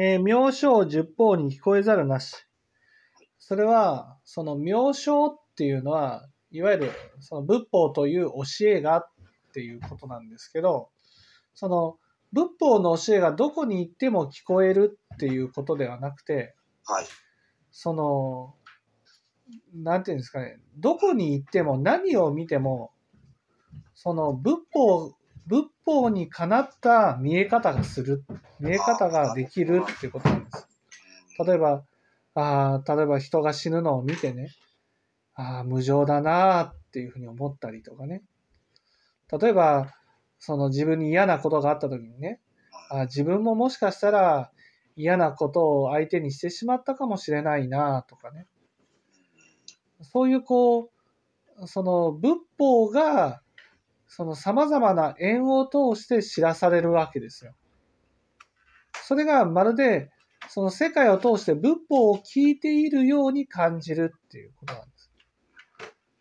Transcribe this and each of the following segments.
えー、妙正十法に聞こえざるなし。それは、その妙正っていうのは、いわゆるその仏法という教えがっていうことなんですけど、その仏法の教えがどこに行っても聞こえるっていうことではなくて、はい。その、なんていうんですかね、どこに行っても何を見ても、その仏法、仏法にかなった見え方がする、見え方ができるっていうことなんです。例えば、あ例えば人が死ぬのを見てね、ああ、無常だなっていうふうに思ったりとかね。例えば、その自分に嫌なことがあった時にね、あ自分ももしかしたら嫌なことを相手にしてしまったかもしれないなとかね。そういうこう、その仏法が、その様々な縁を通して知らされるわけですよ。それがまるで、その世界を通して仏法を聞いているように感じるっていうことなんです。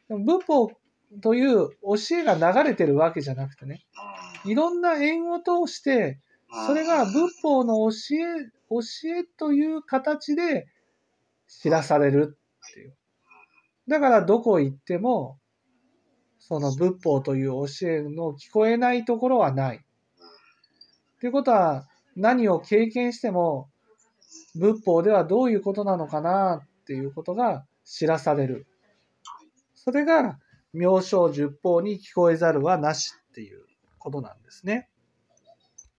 でも仏法という教えが流れてるわけじゃなくてね、いろんな縁を通して、それが仏法の教え、教えという形で知らされるっていう。だからどこ行っても、その仏法という教えの聞こえないところはない。ということは、何を経験しても、仏法ではどういうことなのかなっていうことが知らされる。それが、妙正十法に聞こえざるはなしっていうことなんですね。